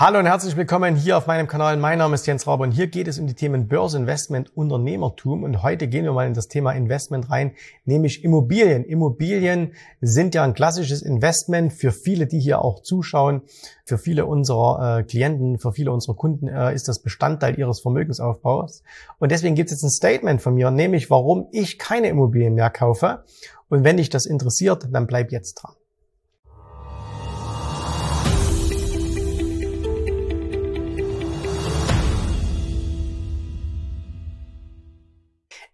Hallo und herzlich willkommen hier auf meinem Kanal. Mein Name ist Jens Raber und hier geht es um die Themen Börse, Investment, Unternehmertum. Und heute gehen wir mal in das Thema Investment rein, nämlich Immobilien. Immobilien sind ja ein klassisches Investment für viele, die hier auch zuschauen. Für viele unserer äh, Klienten, für viele unserer Kunden äh, ist das Bestandteil ihres Vermögensaufbaus. Und deswegen gibt es jetzt ein Statement von mir, nämlich warum ich keine Immobilien mehr kaufe. Und wenn dich das interessiert, dann bleib jetzt dran.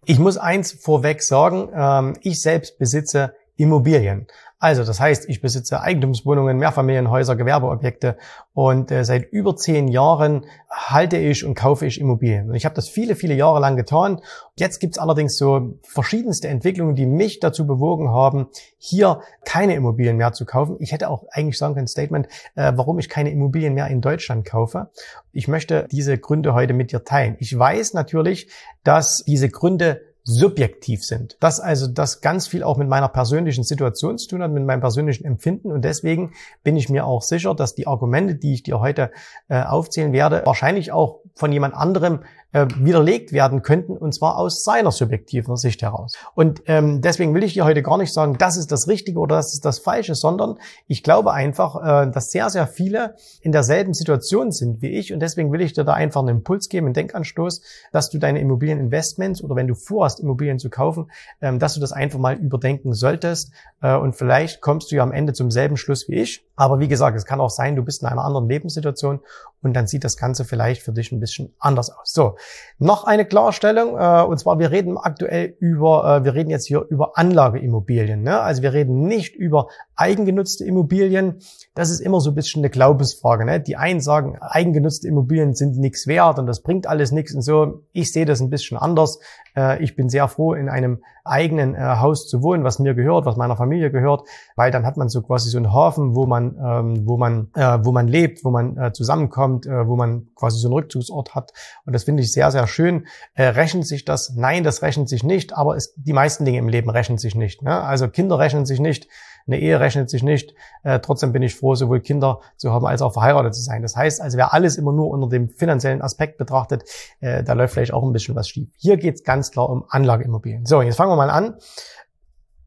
Ich muss eins vorweg sagen, ähm, ich selbst besitze Immobilien. Also das heißt, ich besitze Eigentumswohnungen, Mehrfamilienhäuser, Gewerbeobjekte und äh, seit über zehn Jahren halte ich und kaufe ich Immobilien. Und ich habe das viele, viele Jahre lang getan. Jetzt gibt es allerdings so verschiedenste Entwicklungen, die mich dazu bewogen haben, hier keine Immobilien mehr zu kaufen. Ich hätte auch eigentlich sagen können, Statement, äh, warum ich keine Immobilien mehr in Deutschland kaufe. Ich möchte diese Gründe heute mit dir teilen. Ich weiß natürlich, dass diese Gründe subjektiv sind. Das also, das ganz viel auch mit meiner persönlichen Situation zu tun hat, mit meinem persönlichen Empfinden. Und deswegen bin ich mir auch sicher, dass die Argumente, die ich dir heute äh, aufzählen werde, wahrscheinlich auch von jemand anderem äh, widerlegt werden könnten, und zwar aus seiner subjektiven Sicht heraus. Und ähm, deswegen will ich dir heute gar nicht sagen, das ist das Richtige oder das ist das Falsche, sondern ich glaube einfach, äh, dass sehr, sehr viele in derselben Situation sind wie ich. Und deswegen will ich dir da einfach einen Impuls geben, einen Denkanstoß, dass du deine Immobilieninvestments oder wenn du vorhast, Immobilien zu kaufen, ähm, dass du das einfach mal überdenken solltest. Äh, und vielleicht kommst du ja am Ende zum selben Schluss wie ich. Aber wie gesagt, es kann auch sein, du bist in einer anderen Lebenssituation und dann sieht das Ganze vielleicht für dich ein bisschen anders aus. So, noch eine Klarstellung, äh, und zwar wir reden aktuell über, äh, wir reden jetzt hier über Anlageimmobilien. Ne? Also wir reden nicht über eigengenutzte Immobilien. Das ist immer so ein bisschen eine Glaubensfrage. Ne? Die einen sagen, eigengenutzte Immobilien sind nichts wert und das bringt alles nichts und so. Ich sehe das ein bisschen anders. Äh, ich bin sehr froh, in einem eigenen äh, Haus zu wohnen, was mir gehört, was meiner Familie gehört, weil dann hat man so quasi so einen Hafen, wo man, ähm, wo man, äh, wo man lebt, wo man äh, zusammenkommt, äh, wo man quasi so einen Rückzugsort hat. Und das finde ich sehr, sehr schön. Äh, rechnet sich das? Nein, das rechnet sich nicht, aber es, die meisten Dinge im Leben rechnen sich nicht. Ne? Also Kinder rechnen sich nicht. Eine Ehe rechnet sich nicht. Äh, trotzdem bin ich froh, sowohl Kinder zu haben als auch verheiratet zu sein. Das heißt, also wer alles immer nur unter dem finanziellen Aspekt betrachtet, äh, da läuft vielleicht auch ein bisschen was schief. Hier geht es ganz klar um Anlageimmobilien. So, jetzt fangen wir mal an.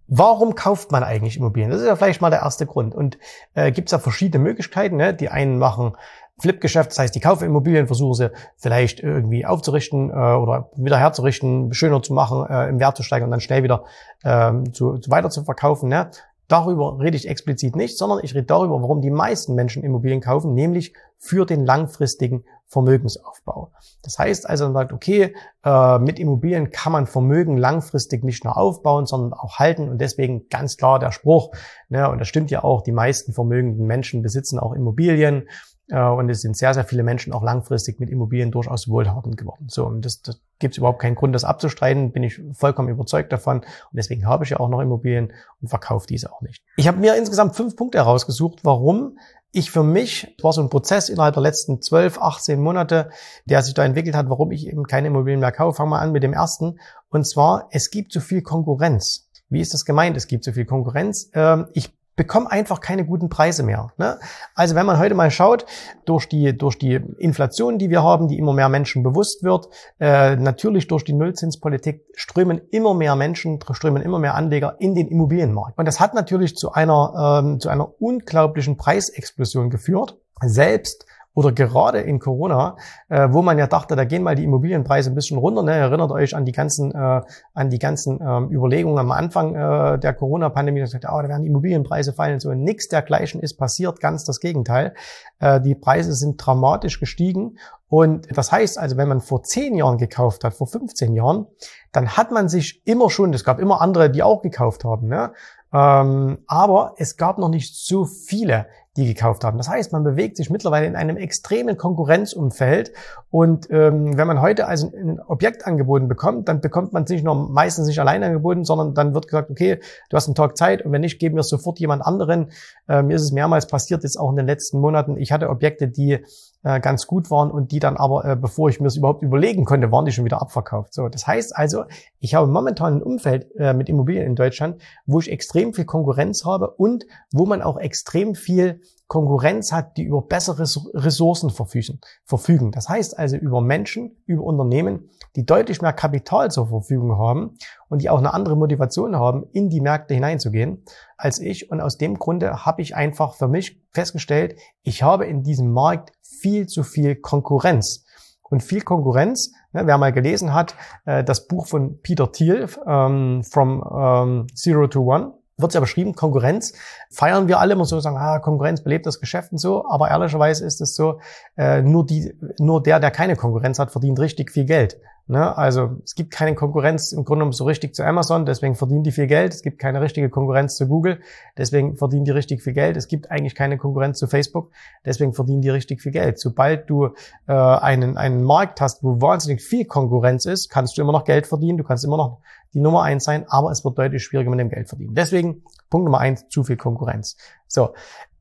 Warum kauft man eigentlich Immobilien? Das ist ja vielleicht mal der erste Grund. Und äh, gibt ja verschiedene Möglichkeiten. Ne? Die einen machen Flip-Geschäft, das heißt, die kaufen Immobilien, versuchen sie vielleicht irgendwie aufzurichten äh, oder wieder herzurichten, schöner zu machen, äh, im Wert zu steigern und dann schnell wieder ähm, zu, zu weiter zu verkaufen. Ne? Darüber rede ich explizit nicht, sondern ich rede darüber, warum die meisten Menschen Immobilien kaufen, nämlich für den langfristigen Vermögensaufbau. Das heißt also, man sagt, okay, äh, mit Immobilien kann man Vermögen langfristig nicht nur aufbauen, sondern auch halten und deswegen ganz klar der Spruch, ne, und das stimmt ja auch, die meisten vermögenden Menschen besitzen auch Immobilien und es sind sehr, sehr viele Menschen auch langfristig mit Immobilien durchaus wohlhabend geworden. So, und das, das gibt es überhaupt keinen Grund, das abzustreiten, bin ich vollkommen überzeugt davon. Und deswegen habe ich ja auch noch Immobilien und verkaufe diese auch nicht. Ich habe mir insgesamt fünf Punkte herausgesucht, warum ich für mich, das war so ein Prozess innerhalb der letzten 12, 18 Monate, der sich da entwickelt hat, warum ich eben keine Immobilien mehr kaufe. Fangen wir an mit dem ersten. Und zwar, es gibt zu viel Konkurrenz. Wie ist das gemeint? Es gibt zu viel Konkurrenz. Ähm, ich bekommen einfach keine guten Preise mehr. Ne? Also wenn man heute mal schaut, durch die, durch die Inflation, die wir haben, die immer mehr Menschen bewusst wird, äh, natürlich durch die Nullzinspolitik strömen immer mehr Menschen, strömen immer mehr Anleger in den Immobilienmarkt. Und das hat natürlich zu einer, ähm, zu einer unglaublichen Preisexplosion geführt. Selbst oder gerade in Corona, äh, wo man ja dachte, da gehen mal die Immobilienpreise ein bisschen runter. Ne? Erinnert euch an die ganzen, äh, an die ganzen ähm, Überlegungen am Anfang äh, der Corona-Pandemie, da, oh, da werden die Immobilienpreise fallen und so. Und nichts dergleichen ist passiert, ganz das Gegenteil. Äh, die Preise sind dramatisch gestiegen. Und das heißt also, wenn man vor zehn Jahren gekauft hat, vor 15 Jahren, dann hat man sich immer schon, es gab immer andere, die auch gekauft haben, ne? Ähm, aber es gab noch nicht so viele, die gekauft haben. Das heißt, man bewegt sich mittlerweile in einem extremen Konkurrenzumfeld. Und ähm, wenn man heute also ein Objekt angeboten bekommt, dann bekommt man es nicht nur meistens nicht alleine angeboten, sondern dann wird gesagt, okay, du hast einen Tag Zeit und wenn nicht, geben wir es sofort jemand anderen. Äh, mir ist es mehrmals passiert, jetzt auch in den letzten Monaten. Ich hatte Objekte, die äh, ganz gut waren und die dann aber, äh, bevor ich mir es überhaupt überlegen konnte, waren die schon wieder abverkauft. So, das heißt also, ich habe momentan ein Umfeld äh, mit Immobilien in Deutschland, wo ich extrem viel Konkurrenz habe und wo man auch extrem viel Konkurrenz hat, die über bessere Ressourcen verfügen. Das heißt also über Menschen, über Unternehmen, die deutlich mehr Kapital zur Verfügung haben und die auch eine andere Motivation haben, in die Märkte hineinzugehen als ich. Und aus dem Grunde habe ich einfach für mich festgestellt, ich habe in diesem Markt viel zu viel Konkurrenz. Und viel Konkurrenz, ne, wer mal gelesen hat, äh, das Buch von Peter Thiel, ähm, From ähm, Zero to One, wird ja beschrieben, Konkurrenz feiern wir alle immer so, sagen, ah, Konkurrenz belebt das Geschäft und so, aber ehrlicherweise ist es so, äh, nur, die, nur der, der keine Konkurrenz hat, verdient richtig viel Geld. Ne? Also es gibt keine Konkurrenz im Grunde genommen so richtig zu Amazon, deswegen verdienen die viel Geld. Es gibt keine richtige Konkurrenz zu Google, deswegen verdienen die richtig viel Geld. Es gibt eigentlich keine Konkurrenz zu Facebook, deswegen verdienen die richtig viel Geld. Sobald du äh, einen, einen Markt hast, wo wahnsinnig viel Konkurrenz ist, kannst du immer noch Geld verdienen, du kannst immer noch die Nummer eins sein, aber es wird deutlich schwieriger mit dem Geld verdienen. Deswegen Punkt Nummer eins, zu viel Konkurrenz. So,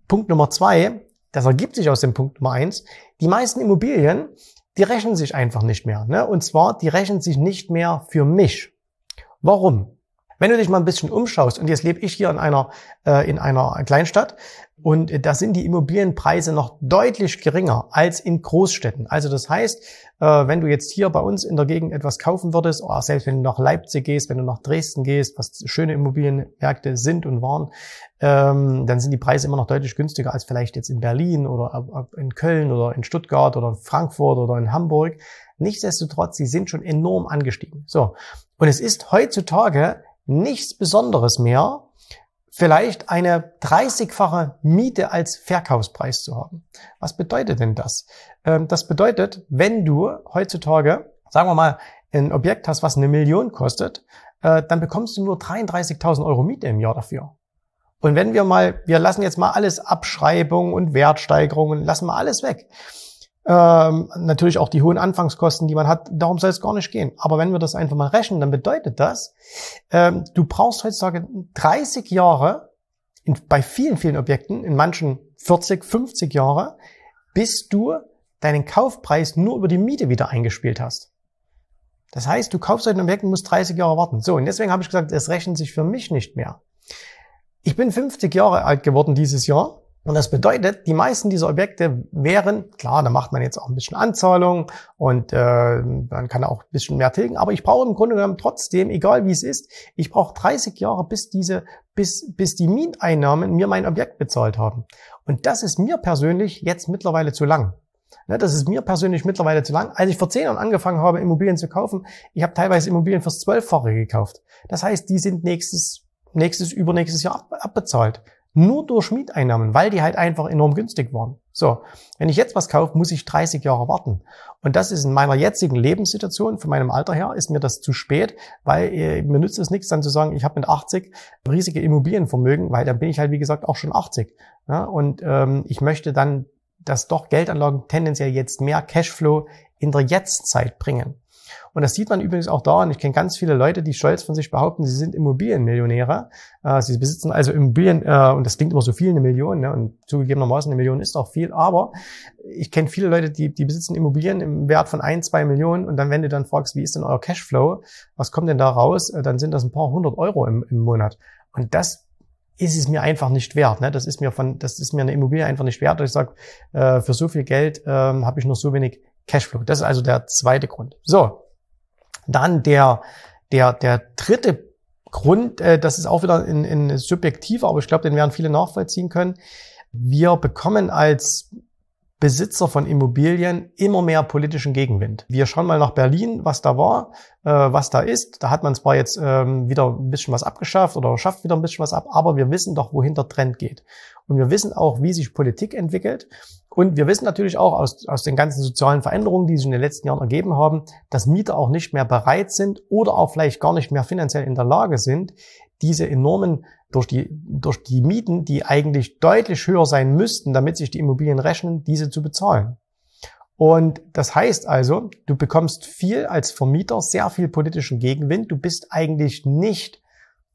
Punkt Nummer zwei, das ergibt sich aus dem Punkt Nummer eins, die meisten Immobilien die rechnen sich einfach nicht mehr. Ne? Und zwar, die rechnen sich nicht mehr für mich. Warum? Wenn du dich mal ein bisschen umschaust, und jetzt lebe ich hier in einer, äh, in einer Kleinstadt, und äh, da sind die Immobilienpreise noch deutlich geringer als in Großstädten. Also das heißt, äh, wenn du jetzt hier bei uns in der Gegend etwas kaufen würdest, oder selbst wenn du nach Leipzig gehst, wenn du nach Dresden gehst, was schöne Immobilienmärkte sind und waren, ähm, dann sind die Preise immer noch deutlich günstiger als vielleicht jetzt in Berlin oder in Köln oder in Stuttgart oder in Frankfurt oder in Hamburg. Nichtsdestotrotz, sie sind schon enorm angestiegen. So. Und es ist heutzutage nichts Besonderes mehr, vielleicht eine 30-fache Miete als Verkaufspreis zu haben. Was bedeutet denn das? Ähm, das bedeutet, wenn du heutzutage, sagen wir mal, ein Objekt hast, was eine Million kostet, äh, dann bekommst du nur 33.000 Euro Miete im Jahr dafür. Und wenn wir mal, wir lassen jetzt mal alles Abschreibung und Wertsteigerungen, lassen wir alles weg. Ähm, natürlich auch die hohen Anfangskosten, die man hat, darum soll es gar nicht gehen. Aber wenn wir das einfach mal rechnen, dann bedeutet das, ähm, du brauchst heutzutage 30 Jahre in, bei vielen, vielen Objekten, in manchen 40, 50 Jahre, bis du deinen Kaufpreis nur über die Miete wieder eingespielt hast. Das heißt, du kaufst heute ein Objekt und musst 30 Jahre warten. So, und deswegen habe ich gesagt, es rechnet sich für mich nicht mehr. Ich bin 50 Jahre alt geworden dieses Jahr und das bedeutet, die meisten dieser Objekte wären, klar, da macht man jetzt auch ein bisschen Anzahlung und äh, man kann auch ein bisschen mehr tilgen, aber ich brauche im Grunde genommen trotzdem, egal wie es ist, ich brauche 30 Jahre, bis diese, bis, bis die Mieteinnahmen mir mein Objekt bezahlt haben. Und das ist mir persönlich jetzt mittlerweile zu lang. Ne, das ist mir persönlich mittlerweile zu lang. Als ich vor zehn Jahren angefangen habe, Immobilien zu kaufen, ich habe teilweise Immobilien fürs Zwölffache gekauft. Das heißt, die sind nächstes, nächstes, übernächstes Jahr abbezahlt. Nur durch Mieteinnahmen, weil die halt einfach enorm günstig waren. So, wenn ich jetzt was kaufe, muss ich 30 Jahre warten. Und das ist in meiner jetzigen Lebenssituation, von meinem Alter her, ist mir das zu spät, weil äh, mir nützt es nichts dann zu sagen, ich habe mit 80 riesige Immobilienvermögen, weil dann bin ich halt, wie gesagt, auch schon 80. Ja, und ähm, ich möchte dann, dass doch Geldanlagen tendenziell jetzt mehr Cashflow in der Jetztzeit bringen. Und das sieht man übrigens auch da. Und ich kenne ganz viele Leute, die stolz von sich behaupten, sie sind Immobilienmillionäre. Äh, sie besitzen also Immobilien, äh, und das klingt immer so viel, eine Million, ne? und zugegebenermaßen eine Million ist auch viel. Aber ich kenne viele Leute, die, die besitzen Immobilien im Wert von ein, zwei Millionen. Und dann, wenn du dann fragst, wie ist denn euer Cashflow? Was kommt denn da raus? Äh, dann sind das ein paar hundert Euro im, im Monat. Und das ist es mir einfach nicht wert. Ne? Das ist mir von, das ist mir eine Immobilie einfach nicht wert. Ich sage, äh, für so viel Geld äh, habe ich noch so wenig Cashflow. Das ist also der zweite Grund. So, dann der, der, der dritte Grund, äh, das ist auch wieder in, in subjektiv, aber ich glaube, den werden viele nachvollziehen können. Wir bekommen als Besitzer von Immobilien immer mehr politischen Gegenwind. Wir schauen mal nach Berlin, was da war, äh, was da ist. Da hat man zwar jetzt ähm, wieder ein bisschen was abgeschafft oder schafft wieder ein bisschen was ab, aber wir wissen doch, wohin der Trend geht. Und wir wissen auch, wie sich Politik entwickelt. Und wir wissen natürlich auch aus, aus den ganzen sozialen Veränderungen, die sich in den letzten Jahren ergeben haben, dass Mieter auch nicht mehr bereit sind oder auch vielleicht gar nicht mehr finanziell in der Lage sind, diese enormen durch die, durch die Mieten, die eigentlich deutlich höher sein müssten, damit sich die Immobilien rechnen, diese zu bezahlen. Und das heißt also, du bekommst viel als Vermieter, sehr viel politischen Gegenwind. Du bist eigentlich nicht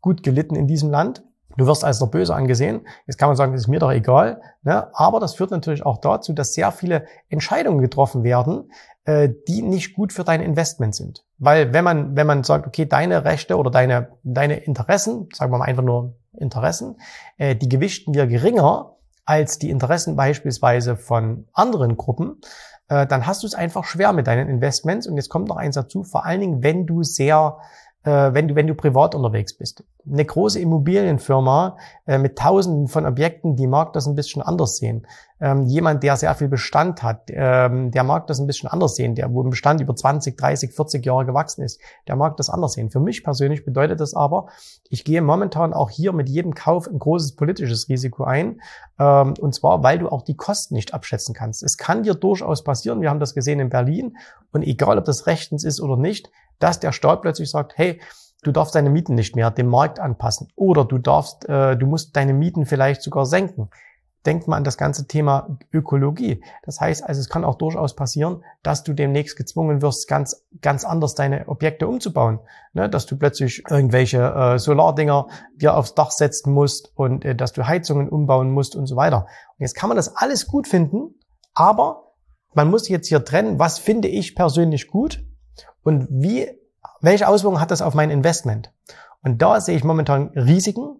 gut gelitten in diesem Land. Du wirst als der Böse angesehen. Jetzt kann man sagen, das ist mir doch egal. Ne? Aber das führt natürlich auch dazu, dass sehr viele Entscheidungen getroffen werden, äh, die nicht gut für dein Investment sind. Weil wenn man, wenn man sagt, okay, deine Rechte oder deine, deine Interessen, sagen wir mal einfach nur Interessen, äh, die gewichten wir geringer als die Interessen beispielsweise von anderen Gruppen, äh, dann hast du es einfach schwer mit deinen Investments. Und jetzt kommt noch eins dazu, vor allen Dingen, wenn du sehr äh, wenn du, wenn du privat unterwegs bist. Eine große Immobilienfirma äh, mit tausenden von Objekten, die mag das ein bisschen anders sehen. Ähm, jemand, der sehr viel Bestand hat, ähm, der mag das ein bisschen anders sehen, der, wo ein Bestand über 20, 30, 40 Jahre gewachsen ist, der mag das anders sehen. Für mich persönlich bedeutet das aber, ich gehe momentan auch hier mit jedem Kauf ein großes politisches Risiko ein. Ähm, und zwar, weil du auch die Kosten nicht abschätzen kannst. Es kann dir durchaus passieren, wir haben das gesehen in Berlin, und egal ob das rechtens ist oder nicht, dass der Staat plötzlich sagt, hey, du darfst deine Mieten nicht mehr dem Markt anpassen oder du darfst, äh, du musst deine Mieten vielleicht sogar senken. Denkt mal an das ganze Thema Ökologie. Das heißt also, es kann auch durchaus passieren, dass du demnächst gezwungen wirst, ganz, ganz anders deine Objekte umzubauen. Ne? Dass du plötzlich irgendwelche äh, Solardinger dir aufs Dach setzen musst und äh, dass du Heizungen umbauen musst und so weiter. Und jetzt kann man das alles gut finden, aber man muss jetzt hier trennen, was finde ich persönlich gut und wie, welche Auswirkungen hat das auf mein Investment? Und da sehe ich momentan Risiken,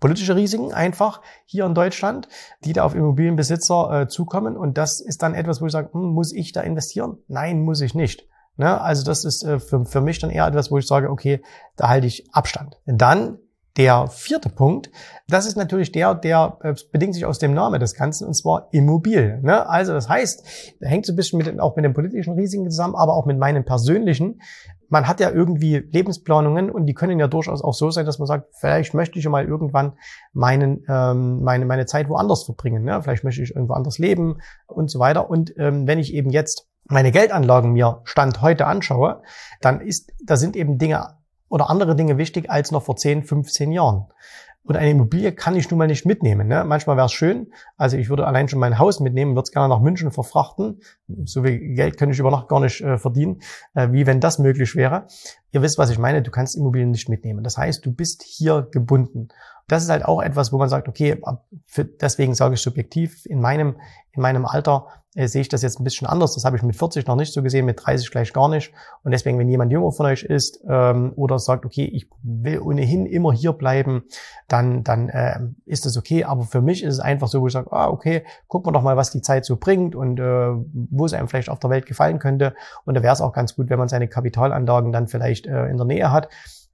politische Risiken einfach hier in Deutschland, die da auf Immobilienbesitzer äh, zukommen. Und das ist dann etwas, wo ich sage, hm, muss ich da investieren? Nein, muss ich nicht. Ne? Also das ist äh, für, für mich dann eher etwas, wo ich sage, okay, da halte ich Abstand. Dann der vierte Punkt, das ist natürlich der, der äh, bedingt sich aus dem Namen des Ganzen, und zwar Immobil. Ne? Also das heißt, da hängt so ein bisschen mit, auch mit den politischen Risiken zusammen, aber auch mit meinen persönlichen. Man hat ja irgendwie Lebensplanungen und die können ja durchaus auch so sein, dass man sagt, vielleicht möchte ich ja mal irgendwann meinen, ähm, meine, meine Zeit woanders verbringen. Ne? Vielleicht möchte ich irgendwo anders leben und so weiter. Und ähm, wenn ich eben jetzt meine Geldanlagen mir Stand heute anschaue, dann ist, da sind eben Dinge oder andere Dinge wichtig als noch vor 10, 15 Jahren. Und eine Immobilie kann ich nun mal nicht mitnehmen. Ne? Manchmal wäre es schön, also ich würde allein schon mein Haus mitnehmen, würde es gerne nach München verfrachten. So viel Geld könnte ich über Nacht gar nicht äh, verdienen, äh, wie wenn das möglich wäre. Ihr wisst, was ich meine, du kannst Immobilien nicht mitnehmen. Das heißt, du bist hier gebunden. Das ist halt auch etwas, wo man sagt, okay, für, deswegen sage ich subjektiv, in meinem, in meinem Alter äh, sehe ich das jetzt ein bisschen anders. Das habe ich mit 40 noch nicht so gesehen, mit 30 gleich gar nicht. Und deswegen, wenn jemand jünger von euch ist ähm, oder sagt, okay, ich will ohnehin immer hier bleiben, dann, dann äh, ist das okay. Aber für mich ist es einfach so, wo ich sage, ah, okay, gucken wir doch mal, was die Zeit so bringt und äh, wo es einem vielleicht auf der Welt gefallen könnte. Und da wäre es auch ganz gut, wenn man seine Kapitalanlagen dann vielleicht äh, in der Nähe hat.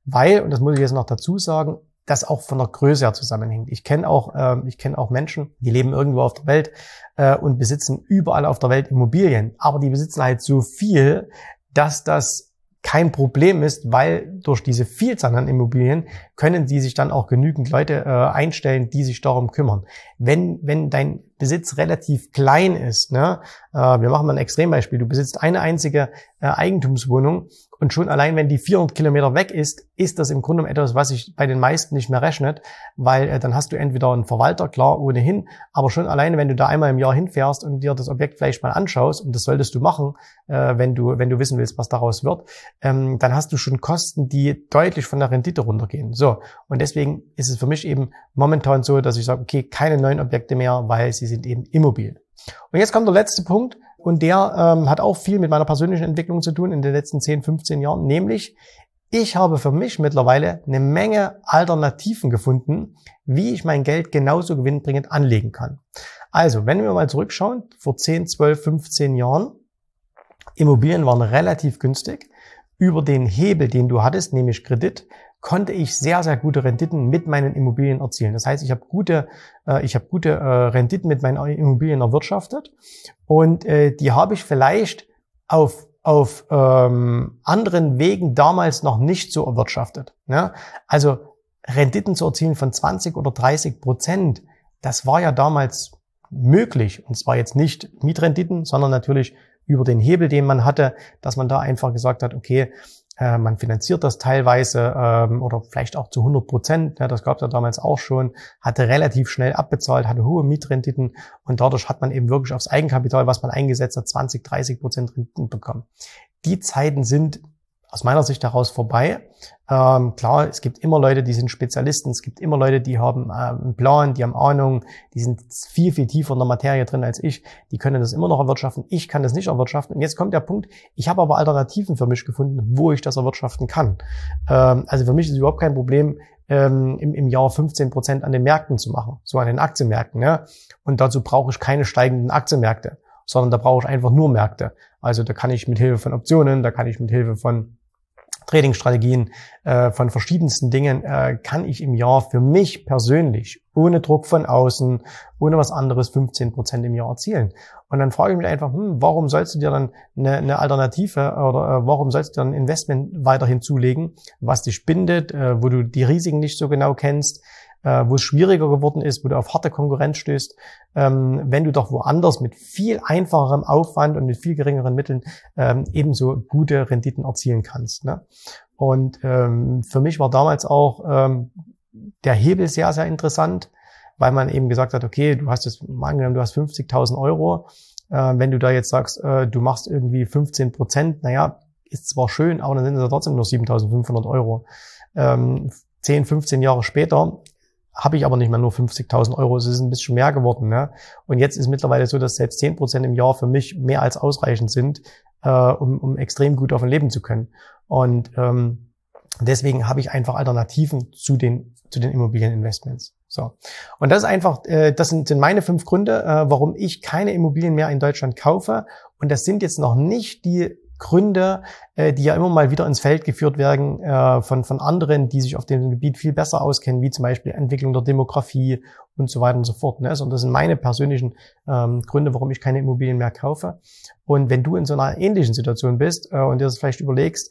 Weil, und das muss ich jetzt noch dazu sagen, das auch von der Größe her zusammenhängt. Ich kenne auch, äh, ich kenne auch Menschen, die leben irgendwo auf der Welt äh, und besitzen überall auf der Welt Immobilien, aber die besitzen halt so viel, dass das kein Problem ist, weil durch diese Vielzahl an Immobilien können sie sich dann auch genügend Leute äh, einstellen, die sich darum kümmern. Wenn, wenn dein Besitz relativ klein ist, ne, äh, wir machen mal ein Extrembeispiel, du besitzt eine einzige äh, Eigentumswohnung und schon allein, wenn die 400 Kilometer weg ist, ist das im Grunde etwas, was sich bei den meisten nicht mehr rechnet, weil äh, dann hast du entweder einen Verwalter, klar, ohnehin, aber schon alleine, wenn du da einmal im Jahr hinfährst und dir das Objekt vielleicht mal anschaust, und das solltest du machen, äh, wenn du, wenn du wissen willst, was daraus wird, ähm, dann hast du schon Kosten, die deutlich von der Rendite runtergehen. So. Und deswegen ist es für mich eben momentan so, dass ich sage, okay, keine neuen Objekte mehr, weil sie sind eben immobil. Und jetzt kommt der letzte Punkt, und der ähm, hat auch viel mit meiner persönlichen Entwicklung zu tun in den letzten 10, 15 Jahren, nämlich ich habe für mich mittlerweile eine Menge Alternativen gefunden, wie ich mein Geld genauso gewinnbringend anlegen kann. Also, wenn wir mal zurückschauen, vor 10, 12, 15 Jahren, Immobilien waren relativ günstig. Über den Hebel, den du hattest, nämlich Kredit, konnte ich sehr, sehr gute Renditen mit meinen Immobilien erzielen. Das heißt, ich habe gute, äh, ich habe gute äh, Renditen mit meinen Immobilien erwirtschaftet und äh, die habe ich vielleicht auf auf ähm, anderen Wegen damals noch nicht so erwirtschaftet. Ne? Also Renditen zu erzielen von 20 oder 30 Prozent, das war ja damals möglich. Und zwar jetzt nicht Mietrenditen, sondern natürlich über den Hebel, den man hatte, dass man da einfach gesagt hat, okay, äh, man finanziert das teilweise ähm, oder vielleicht auch zu 100 Prozent. Ja, das gab es ja damals auch schon. Hatte relativ schnell abbezahlt, hatte hohe Mietrenditen und dadurch hat man eben wirklich aufs Eigenkapital, was man eingesetzt hat, 20, 30 Prozent Renditen bekommen. Die Zeiten sind aus meiner Sicht heraus vorbei. Ähm, klar, es gibt immer Leute, die sind Spezialisten, es gibt immer Leute, die haben äh, einen Plan, die haben Ahnung, die sind viel, viel tiefer in der Materie drin als ich, die können das immer noch erwirtschaften, ich kann das nicht erwirtschaften. Und jetzt kommt der Punkt, ich habe aber Alternativen für mich gefunden, wo ich das erwirtschaften kann. Ähm, also für mich ist überhaupt kein Problem, ähm, im, im Jahr 15 Prozent an den Märkten zu machen, so an den Aktienmärkten. Ne? Und dazu brauche ich keine steigenden Aktienmärkte, sondern da brauche ich einfach nur Märkte. Also da kann ich mit Hilfe von Optionen, da kann ich mit Hilfe von Tradingstrategien äh, von verschiedensten Dingen äh, kann ich im Jahr für mich persönlich ohne Druck von außen, ohne was anderes 15 Prozent im Jahr erzielen. Und dann frage ich mich einfach, hm, warum sollst du dir dann eine, eine Alternative oder äh, warum sollst du dann ein Investment weiterhin zulegen, was dich bindet, äh, wo du die Risiken nicht so genau kennst, äh, wo es schwieriger geworden ist, wo du auf harte Konkurrenz stößt, ähm, wenn du doch woanders mit viel einfacherem Aufwand und mit viel geringeren Mitteln ähm, ebenso gute Renditen erzielen kannst. Ne? Und ähm, für mich war damals auch der Hebel sehr, sehr interessant, weil man eben gesagt hat, okay, du hast es mal angenommen, du hast 50.000 Euro. Äh, wenn du da jetzt sagst, äh, du machst irgendwie 15 Prozent, naja, ist zwar schön, aber dann sind es ja trotzdem nur 7.500 Euro. Ähm, 10, 15 Jahre später habe ich aber nicht mehr nur 50.000 Euro, es ist ein bisschen mehr geworden. Ne? Und jetzt ist mittlerweile so, dass selbst 10 Prozent im Jahr für mich mehr als ausreichend sind, äh, um, um extrem gut davon leben zu können. Und ähm, deswegen habe ich einfach Alternativen zu den, zu den Immobilieninvestments. So. Und das ist einfach, äh, das sind, sind meine fünf Gründe, äh, warum ich keine Immobilien mehr in Deutschland kaufe. Und das sind jetzt noch nicht die Gründe, äh, die ja immer mal wieder ins Feld geführt werden äh, von, von anderen, die sich auf dem Gebiet viel besser auskennen, wie zum Beispiel Entwicklung der Demografie und so weiter und so fort. Ne? Und das sind meine persönlichen ähm, Gründe, warum ich keine Immobilien mehr kaufe. Und wenn du in so einer ähnlichen Situation bist äh, und dir das vielleicht überlegst,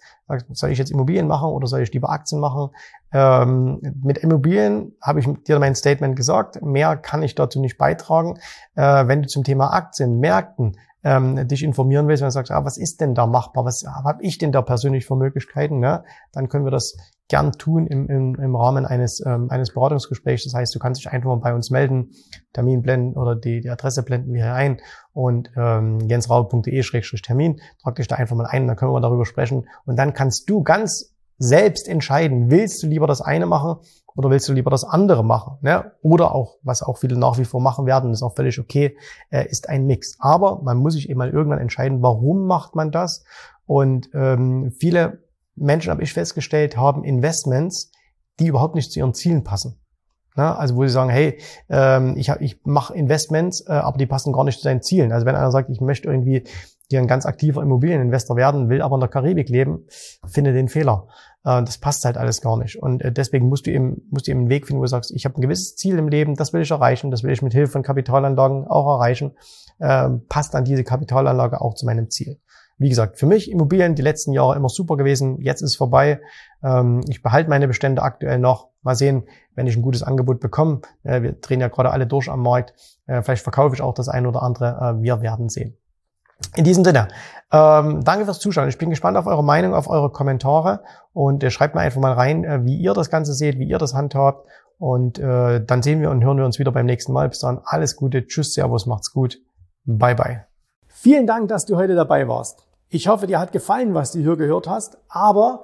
soll ich jetzt Immobilien machen oder soll ich lieber Aktien machen? Ähm, mit Immobilien habe ich dir mein Statement gesagt. Mehr kann ich dazu nicht beitragen. Äh, wenn du zum Thema Aktien, Märkten, ähm, dich informieren willst, wenn du sagst, ah, was ist denn da machbar, was habe ich denn da persönlich für Möglichkeiten, ne? dann können wir das gern tun im, im, im Rahmen eines, ähm, eines Beratungsgesprächs. Das heißt, du kannst dich einfach mal bei uns melden, Termin blenden oder die, die Adresse blenden wir hier ein und ähm, jensraub.de-termin, trag dich da einfach mal ein, dann können wir darüber sprechen und dann kannst du ganz selbst entscheiden, willst du lieber das eine machen oder willst du lieber das andere machen? Ne? Oder auch, was auch viele nach wie vor machen werden, ist auch völlig okay, äh, ist ein Mix. Aber man muss sich eben mal irgendwann entscheiden, warum macht man das? Und ähm, viele Menschen, habe ich festgestellt, haben Investments, die überhaupt nicht zu ihren Zielen passen. Ne? Also wo sie sagen, hey, ähm, ich, hab, ich mache Investments, äh, aber die passen gar nicht zu deinen Zielen. Also wenn einer sagt, ich möchte irgendwie hier ein ganz aktiver Immobilieninvestor werden, will aber in der Karibik leben, finde den Fehler. Äh, das passt halt alles gar nicht. Und äh, deswegen musst du eben, musst du eben einen Weg finden, wo du sagst, ich habe ein gewisses Ziel im Leben, das will ich erreichen, das will ich mit Hilfe von Kapitalanlagen auch erreichen. Ähm, passt dann diese Kapitalanlage auch zu meinem Ziel. Wie gesagt, für mich Immobilien die letzten Jahre immer super gewesen. Jetzt ist es vorbei. Ähm, ich behalte meine Bestände aktuell noch. Mal sehen, wenn ich ein gutes Angebot bekomme. Äh, wir drehen ja gerade alle durch am Markt. Vielleicht verkaufe ich auch das eine oder andere. Wir werden sehen. In diesem Sinne, ähm, danke fürs Zuschauen. Ich bin gespannt auf eure Meinung, auf eure Kommentare und äh, schreibt mir einfach mal rein, äh, wie ihr das Ganze seht, wie ihr das handhabt. Und äh, dann sehen wir und hören wir uns wieder beim nächsten Mal. Bis dann, alles Gute, tschüss, Servus, macht's gut, bye bye. Vielen Dank, dass du heute dabei warst. Ich hoffe, dir hat gefallen, was du hier gehört hast, aber